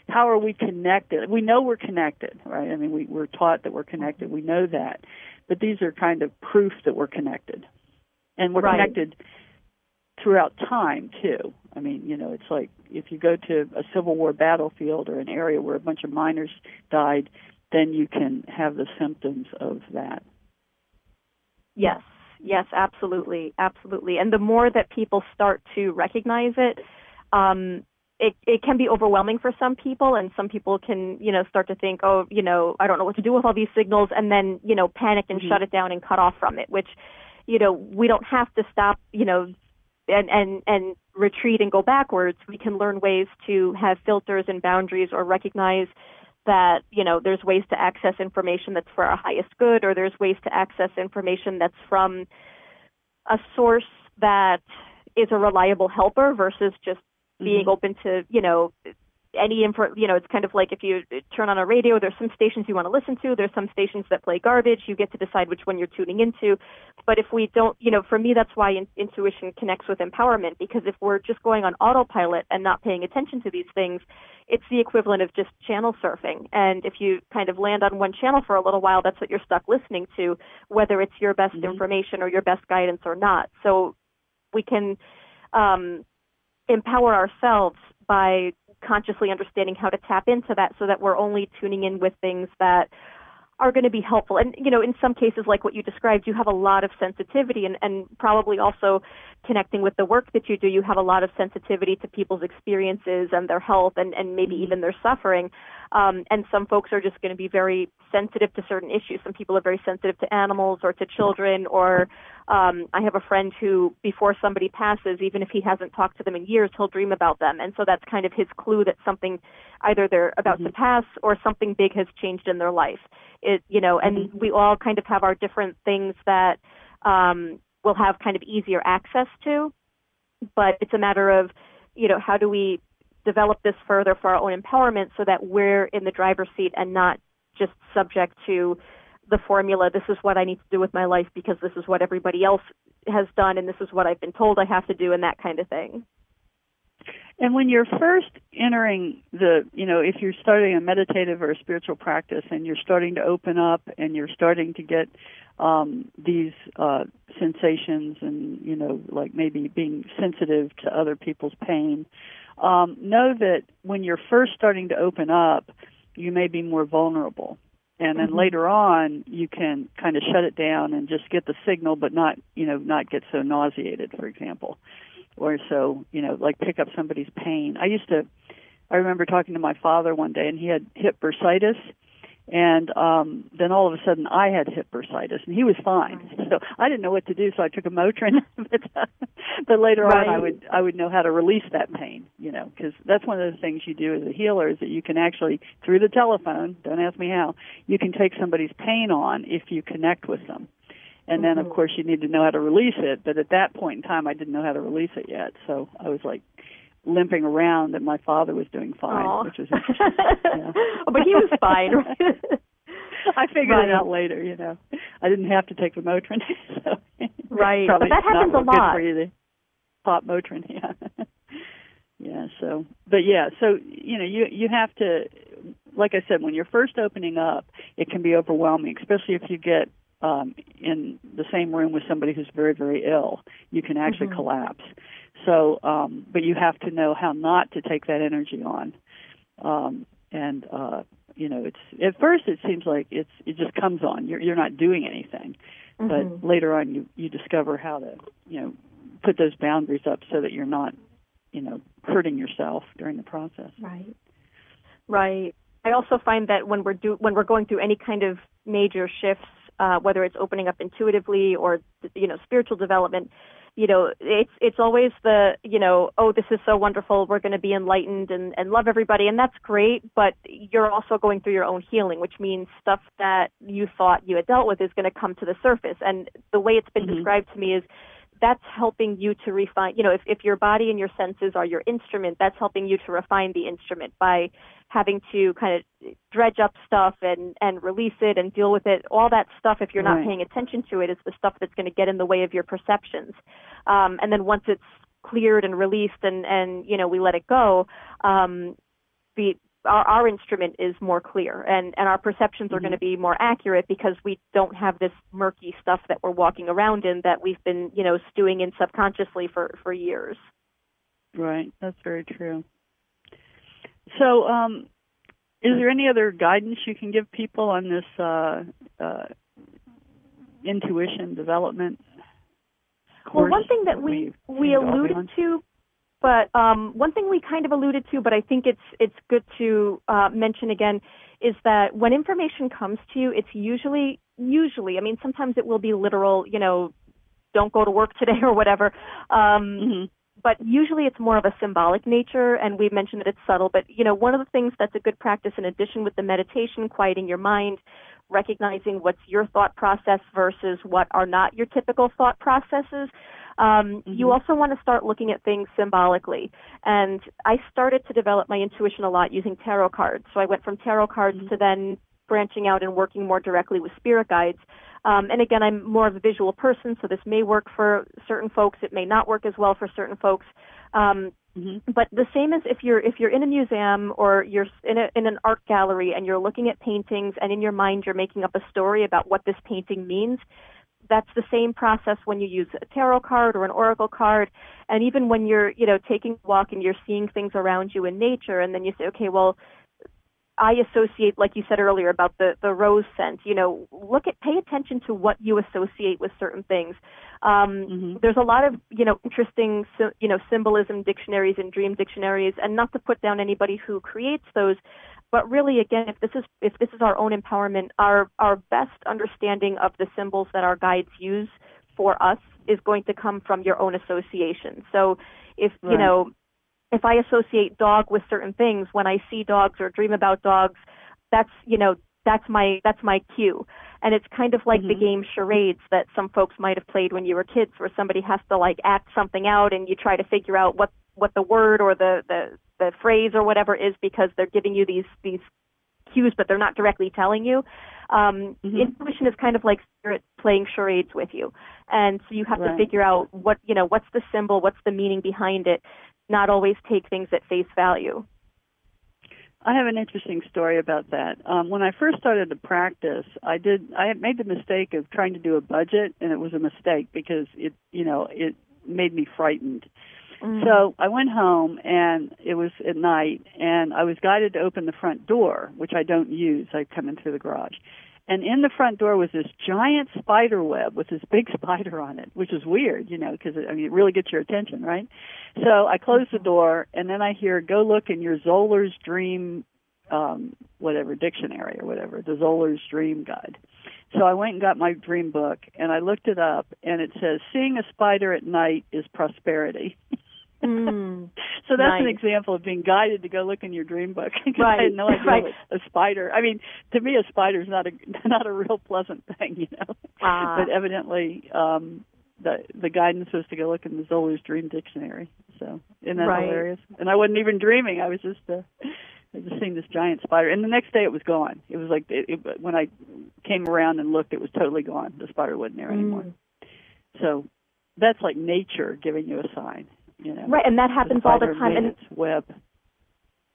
how are we connected? We know we're connected, right? I mean, we, we're taught that we're connected. We know that but these are kind of proof that we're connected, and we're right. connected throughout time too. I mean, you know, it's like if you go to a Civil War battlefield or an area where a bunch of miners died, then you can have the symptoms of that. Yes, yes, absolutely, absolutely. And the more that people start to recognize it, um, it, it can be overwhelming for some people and some people can, you know, start to think, oh, you know, I don't know what to do with all these signals and then, you know, panic and mm-hmm. shut it down and cut off from it, which, you know, we don't have to stop, you know, and, and, and retreat and go backwards. We can learn ways to have filters and boundaries or recognize that, you know, there's ways to access information that's for our highest good or there's ways to access information that's from a source that is a reliable helper versus just being mm-hmm. open to you know any info you know it's kind of like if you turn on a radio there's some stations you want to listen to there's some stations that play garbage you get to decide which one you're tuning into. But if we don't you know for me that's why in, intuition connects with empowerment because if we're just going on autopilot and not paying attention to these things it's the equivalent of just channel surfing. And if you kind of land on one channel for a little while that's what you're stuck listening to whether it's your best mm-hmm. information or your best guidance or not. So we can um, empower ourselves by consciously understanding how to tap into that so that we're only tuning in with things that are going to be helpful. And, you know, in some cases, like what you described, you have a lot of sensitivity and, and probably also connecting with the work that you do, you have a lot of sensitivity to people's experiences and their health and, and maybe mm-hmm. even their suffering. Um, and some folks are just going to be very sensitive to certain issues. Some people are very sensitive to animals or to children or um, I have a friend who, before somebody passes, even if he hasn't talked to them in years, he'll dream about them. And so that's kind of his clue that something, either they're about mm-hmm. to pass or something big has changed in their life. It, you know, and mm-hmm. we all kind of have our different things that um, we'll have kind of easier access to. But it's a matter of, you know, how do we develop this further for our own empowerment so that we're in the driver's seat and not just subject to the formula this is what I need to do with my life because this is what everybody else has done and this is what I've been told I have to do and that kind of thing. And when you're first entering the, you know, if you're starting a meditative or a spiritual practice and you're starting to open up and you're starting to get um, these uh, sensations and, you know, like maybe being sensitive to other people's pain, um, know that when you're first starting to open up, you may be more vulnerable and then mm-hmm. later on you can kind of shut it down and just get the signal but not you know not get so nauseated for example or so you know like pick up somebody's pain i used to i remember talking to my father one day and he had hip bursitis and um then all of a sudden I had hip bursitis and he was fine. So I didn't know what to do, so I took a Motrin. but, but later right. on, I would I would know how to release that pain, you know, because that's one of the things you do as a healer is that you can actually through the telephone. Don't ask me how. You can take somebody's pain on if you connect with them. And then, of mm-hmm. course, you need to know how to release it. But at that point in time, I didn't know how to release it yet. So I was like, limping around and my father was doing fine, Aww. which was interesting. yeah. but he was fine. I figured right. it out later, you know. I didn't have to take the Motrin. So right. But that happens a lot. For you to pop Motrin, yeah. yeah, so but yeah, so you know, you you have to like I said, when you're first opening up, it can be overwhelming, especially if you get um, in the same room with somebody who's very, very ill. You can actually mm-hmm. collapse. So, um, but you have to know how not to take that energy on. Um, and uh, you know, it's at first it seems like it's it just comes on. You're you're not doing anything, mm-hmm. but later on you you discover how to you know put those boundaries up so that you're not you know hurting yourself during the process right right i also find that when we're do when we're going through any kind of major shifts uh, whether it's opening up intuitively or you know spiritual development you know it's it's always the you know oh this is so wonderful. We're going to be enlightened and and love everybody. And that's great but you're also going through your own healing which means stuff that you thought you had dealt with is going to come to the surface. And the way it's been mm-hmm. described to me is that's helping you to refine you know if, if your body and your senses are your instrument that's helping you to refine the instrument by having to kind of dredge up stuff and and release it and deal with it all that stuff if you're not right. paying attention to it is the stuff that's going to get in the way of your perceptions um, and then once it's cleared and released and and you know we let it go um, the our, our instrument is more clear and, and our perceptions mm-hmm. are going to be more accurate because we don't have this murky stuff that we're walking around in that we've been, you know, stewing in subconsciously for, for years. Right, that's very true. So, um, is there any other guidance you can give people on this uh, uh, intuition development? Well, one thing that we we alluded to but um, one thing we kind of alluded to, but I think it's it's good to uh, mention again, is that when information comes to you, it's usually usually. I mean, sometimes it will be literal. You know, don't go to work today or whatever. Um, mm-hmm. But usually it's more of a symbolic nature, and we mentioned that it's subtle. But you know, one of the things that's a good practice, in addition with the meditation, quieting your mind, recognizing what's your thought process versus what are not your typical thought processes um, mm-hmm. You also want to start looking at things symbolically. And I started to develop my intuition a lot using tarot cards. So I went from tarot cards mm-hmm. to then branching out and working more directly with spirit guides. Um, and again, I'm more of a visual person, so this may work for certain folks. It may not work as well for certain folks. Um, mm-hmm. But the same as if you're if you're in a museum or you're in a, in an art gallery and you're looking at paintings and in your mind you're making up a story about what this painting means that's the same process when you use a tarot card or an oracle card and even when you're you know taking a walk and you're seeing things around you in nature and then you say okay well I associate, like you said earlier, about the, the rose scent. You know, look at, pay attention to what you associate with certain things. Um, mm-hmm. There's a lot of, you know, interesting, you know, symbolism dictionaries and dream dictionaries, and not to put down anybody who creates those, but really, again, if this is if this is our own empowerment, our our best understanding of the symbols that our guides use for us is going to come from your own association. So, if right. you know, if I associate dog with certain things, when I see dogs or dream about dogs, that's you know that's my that's my cue. And it's kind of like mm-hmm. the game charades that some folks might have played when you were kids, where somebody has to like act something out, and you try to figure out what what the word or the the the phrase or whatever is because they're giving you these these cues, but they're not directly telling you. Um, mm-hmm. Intuition is kind of like spirit playing charades with you, and so you have right. to figure out what you know, what's the symbol, what's the meaning behind it. Not always take things at face value. I have an interesting story about that. Um, when I first started to practice, I did I had made the mistake of trying to do a budget, and it was a mistake because it you know it made me frightened. Mm. So I went home and it was at night and I was guided to open the front door, which I don't use. I come in through the garage. And in the front door was this giant spider web with this big spider on it, which is weird, you know, because I mean, it really gets your attention, right? So I closed the mm-hmm. door, and then I hear, "Go look in your Zolar's Dream, um, whatever dictionary or whatever, the Zolar's Dream Guide." So I went and got my dream book, and I looked it up, and it says, "Seeing a spider at night is prosperity." Mm, so that's nice. an example of being guided to go look in your dream book right. I had no idea right. a spider. I mean, to me, a spider is not a not a real pleasant thing, you know. Ah. But evidently, um, the the guidance was to go look in the Zolar's Dream Dictionary. So isn't that right. hilarious? And I wasn't even dreaming. I was just uh, I was just seeing this giant spider, and the next day it was gone. It was like it, it, when I came around and looked, it was totally gone. The spider wasn't there anymore. Mm. So that's like nature giving you a sign. You know, right, and that happens all the time. And its web.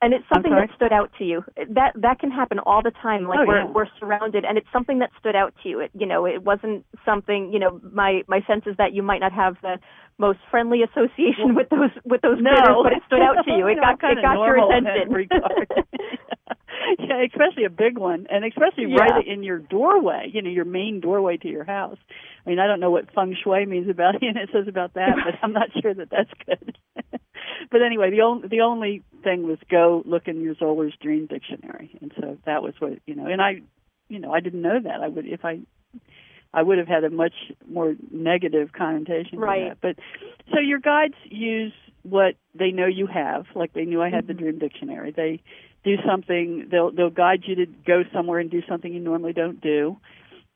And it's something that stood out to you. That that can happen all the time. Like oh, we're yeah. we're surrounded, and it's something that stood out to you. It, you know, it wasn't something. You know, my my sense is that you might not have the most friendly association with those with those no. critters, but it stood out to you. It no, got it got your attention. yeah, especially a big one, and especially Yeah. right in your doorway. You know, your main doorway to your house. I mean, I don't know what feng shui means about you know, it says about that, but I'm not sure that that's good. but anyway, the only the only thing was go look in your Zolar's Dream Dictionary, and so that was what you know. And I, you know, I didn't know that. I would if I I would have had a much more negative connotation to Right. that. But so your guides use what they know you have, like they knew I had the Mhm. Dream Dictionary. They do something. They'll they'll guide you to go somewhere and do something you normally don't do,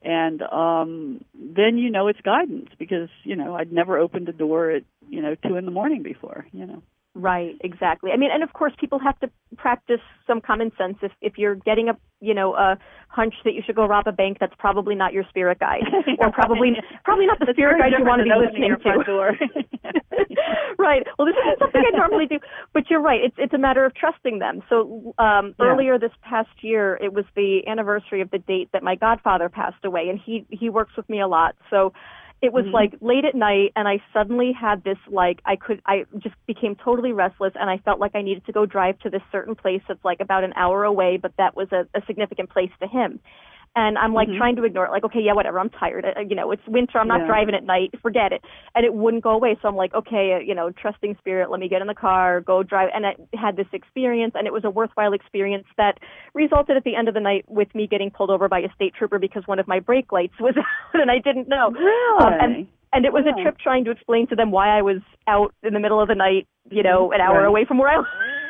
and um then you know it's guidance because you know I'd never opened a door at you know two in the morning before. You know. Right, exactly. I mean, and of course, people have to practice some common sense. If if you're getting a you know a hunch that you should go rob a bank, that's probably not your spirit guide, or probably probably not the That's spirit guide you want to be different than opening listening to. right. Well, this isn't something I normally do, but you're right. It's it's a matter of trusting them. So um, Yeah. earlier this past year, it was the anniversary of the date that my godfather passed away, and he he works with me a lot. So it was Mhm. like late at night, and I suddenly had this like I could I just became totally restless, and I felt like I needed to go drive to this certain place that's like about an hour away, but that was a, a significant place to him. And I'm like Mhm. trying to ignore it, like, okay, yeah, whatever. I'm tired. Uh, You know, it's winter. I'm not Yeah. driving at night. Forget it. And it wouldn't go away. So I'm like, okay, uh, you know, trusting spirit. Let me get in the car, go drive. And I had this experience, and it was a worthwhile experience that resulted at the end of the night with me getting pulled over by a state trooper because one of my brake lights was out, and I didn't know. Really? Um, and and it was Yeah. a trip trying to explain to them why I was out in the middle of the night, you know, an hour Right. away from where I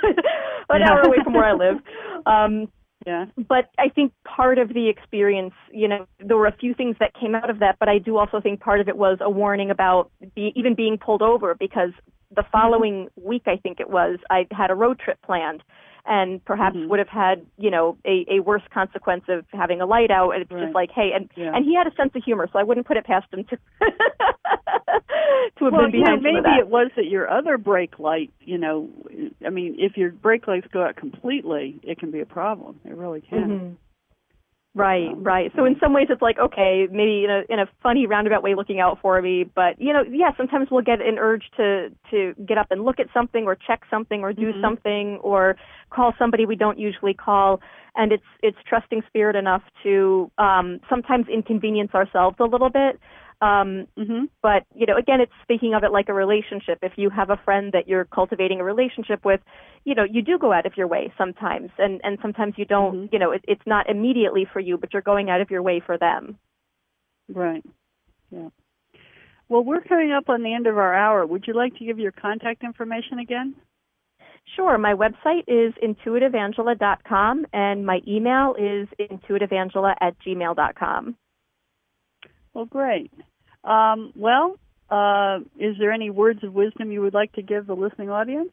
an hour away from where I live. Um, yeah. but I think part of the experience, you know, there were a few things that came out of that, but I do also think part of it was a warning about be, even being pulled over because the following week, I think it was, I had a road trip planned and perhaps Mhm. would have had, you know, a, a worse consequence of having a light out. And it's Right. just like, hey, and, Yeah. and he had a sense of humor, so I wouldn't put it past him to, to have well, been you know, behind maybe it was that your other brake light, you know, I mean, if your brake lights go out completely, it can be a problem. It really can. Mhm. Right, Um, right. So in some ways it's like, okay, maybe in a in a funny roundabout way looking out for me, but you know, yeah, sometimes we'll get an urge to to get up and look at something or check something or do Mhm. something or call somebody we don't usually call and it's it's trusting spirit enough to um sometimes inconvenience ourselves a little bit. Um Mhm. but you know again it's speaking of it like a relationship if you have a friend that you're cultivating a relationship with you know you do go out of your way sometimes and and sometimes you don't Mhm. you know it, it's not immediately for you but you're going out of your way for them Right. Yeah. Well, we're coming up on the end of our hour. Would you like to give your contact information again? sure my website is intuitiveangela.com and my email is intuitiveangela at gmail.com Well, great. Um, well, uh, is there any words of wisdom you would like to give the listening audience?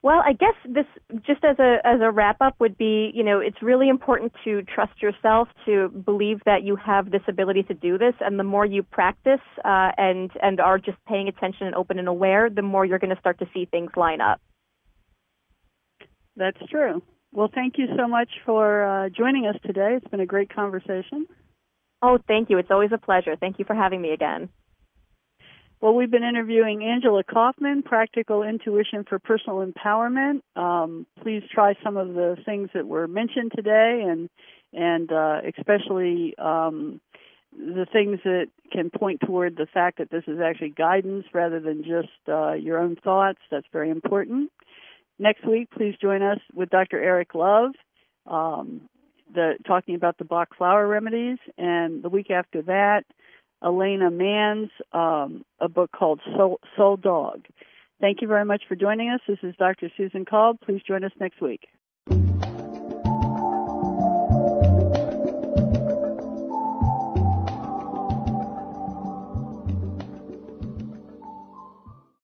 Well, I guess this just as a as a wrap up would be, you know, it's really important to trust yourself, to believe that you have this ability to do this, and the more you practice uh, and and are just paying attention and open and aware, the more you're going to start to see things line up. That's true. Well, thank you so much for uh, joining us today. It's been a great conversation. Oh, thank you. It's always a pleasure. Thank you for having me again. Well, we've been interviewing Angela Kaufman, Practical Intuition for Personal Empowerment. Um, please try some of the things that were mentioned today, and and uh, especially um, the things that can point toward the fact that this is actually guidance rather than just uh, your own thoughts. That's very important. Next week, please join us with Dr. Eric Love, um, the, talking about the Bach flower remedies, and the week after that, Elena Mannes um, a book called Soul, Soul Dog. Thank you very much for joining us. This is Dr. Susan Kolb. Please join us next week.